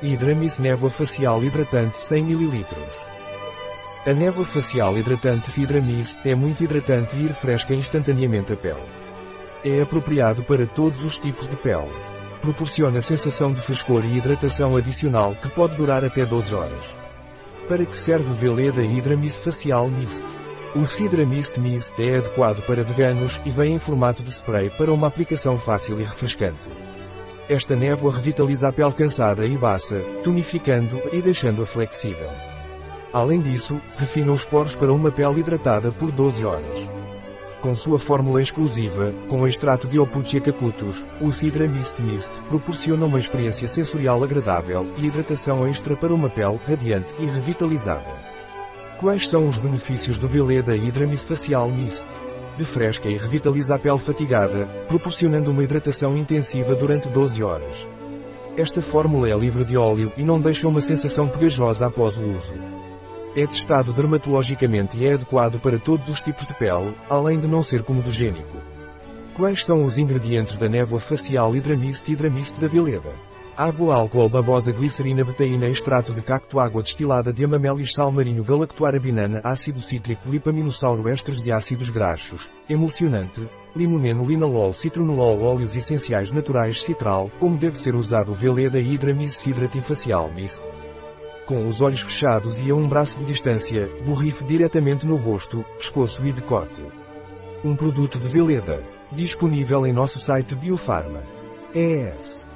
Hidramis Névoa Facial Hidratante 100 ml. A névoa facial hidratante Hidramis é muito hidratante e refresca instantaneamente a pele. É apropriado para todos os tipos de pele. Proporciona sensação de frescor e hidratação adicional que pode durar até 12 horas. Para que serve o Veleda Hydra Facial Mist? O Hydra Mist Mist é adequado para veganos e vem em formato de spray para uma aplicação fácil e refrescante. Esta névoa revitaliza a pele cansada e baça, tonificando e deixando-a flexível. Além disso, refina os poros para uma pele hidratada por 12 horas. Com sua fórmula exclusiva, com extrato de Oputia cacutus, o Cidra Mist Mist proporciona uma experiência sensorial agradável e hidratação extra para uma pele radiante e revitalizada. Quais são os benefícios do Veleda Hydra Mist Facial Mist? Refresca e revitaliza a pele fatigada, proporcionando uma hidratação intensiva durante 12 horas. Esta fórmula é livre de óleo e não deixa uma sensação pegajosa após o uso. É testado dermatologicamente e é adequado para todos os tipos de pele, além de não ser comedogênico. Quais são os ingredientes da névoa facial Hidramist Hidramist da Vileda? Água, álcool, babosa, glicerina, betaína, extrato de cacto, água destilada de amamélis, sal marinho, galactoarabinana, ácido cítrico, lipaminosauro, ésteres de ácidos graxos, emulsionante, limoneno, linalol, citronolol, óleos essenciais naturais, citral, como deve ser usado Veleda Hidramis Hidrating Facial Mist. Com os olhos fechados e a um braço de distância, borrife diretamente no rosto, pescoço e decote. Um produto de Veleda. Disponível em nosso site Biofarma. ES.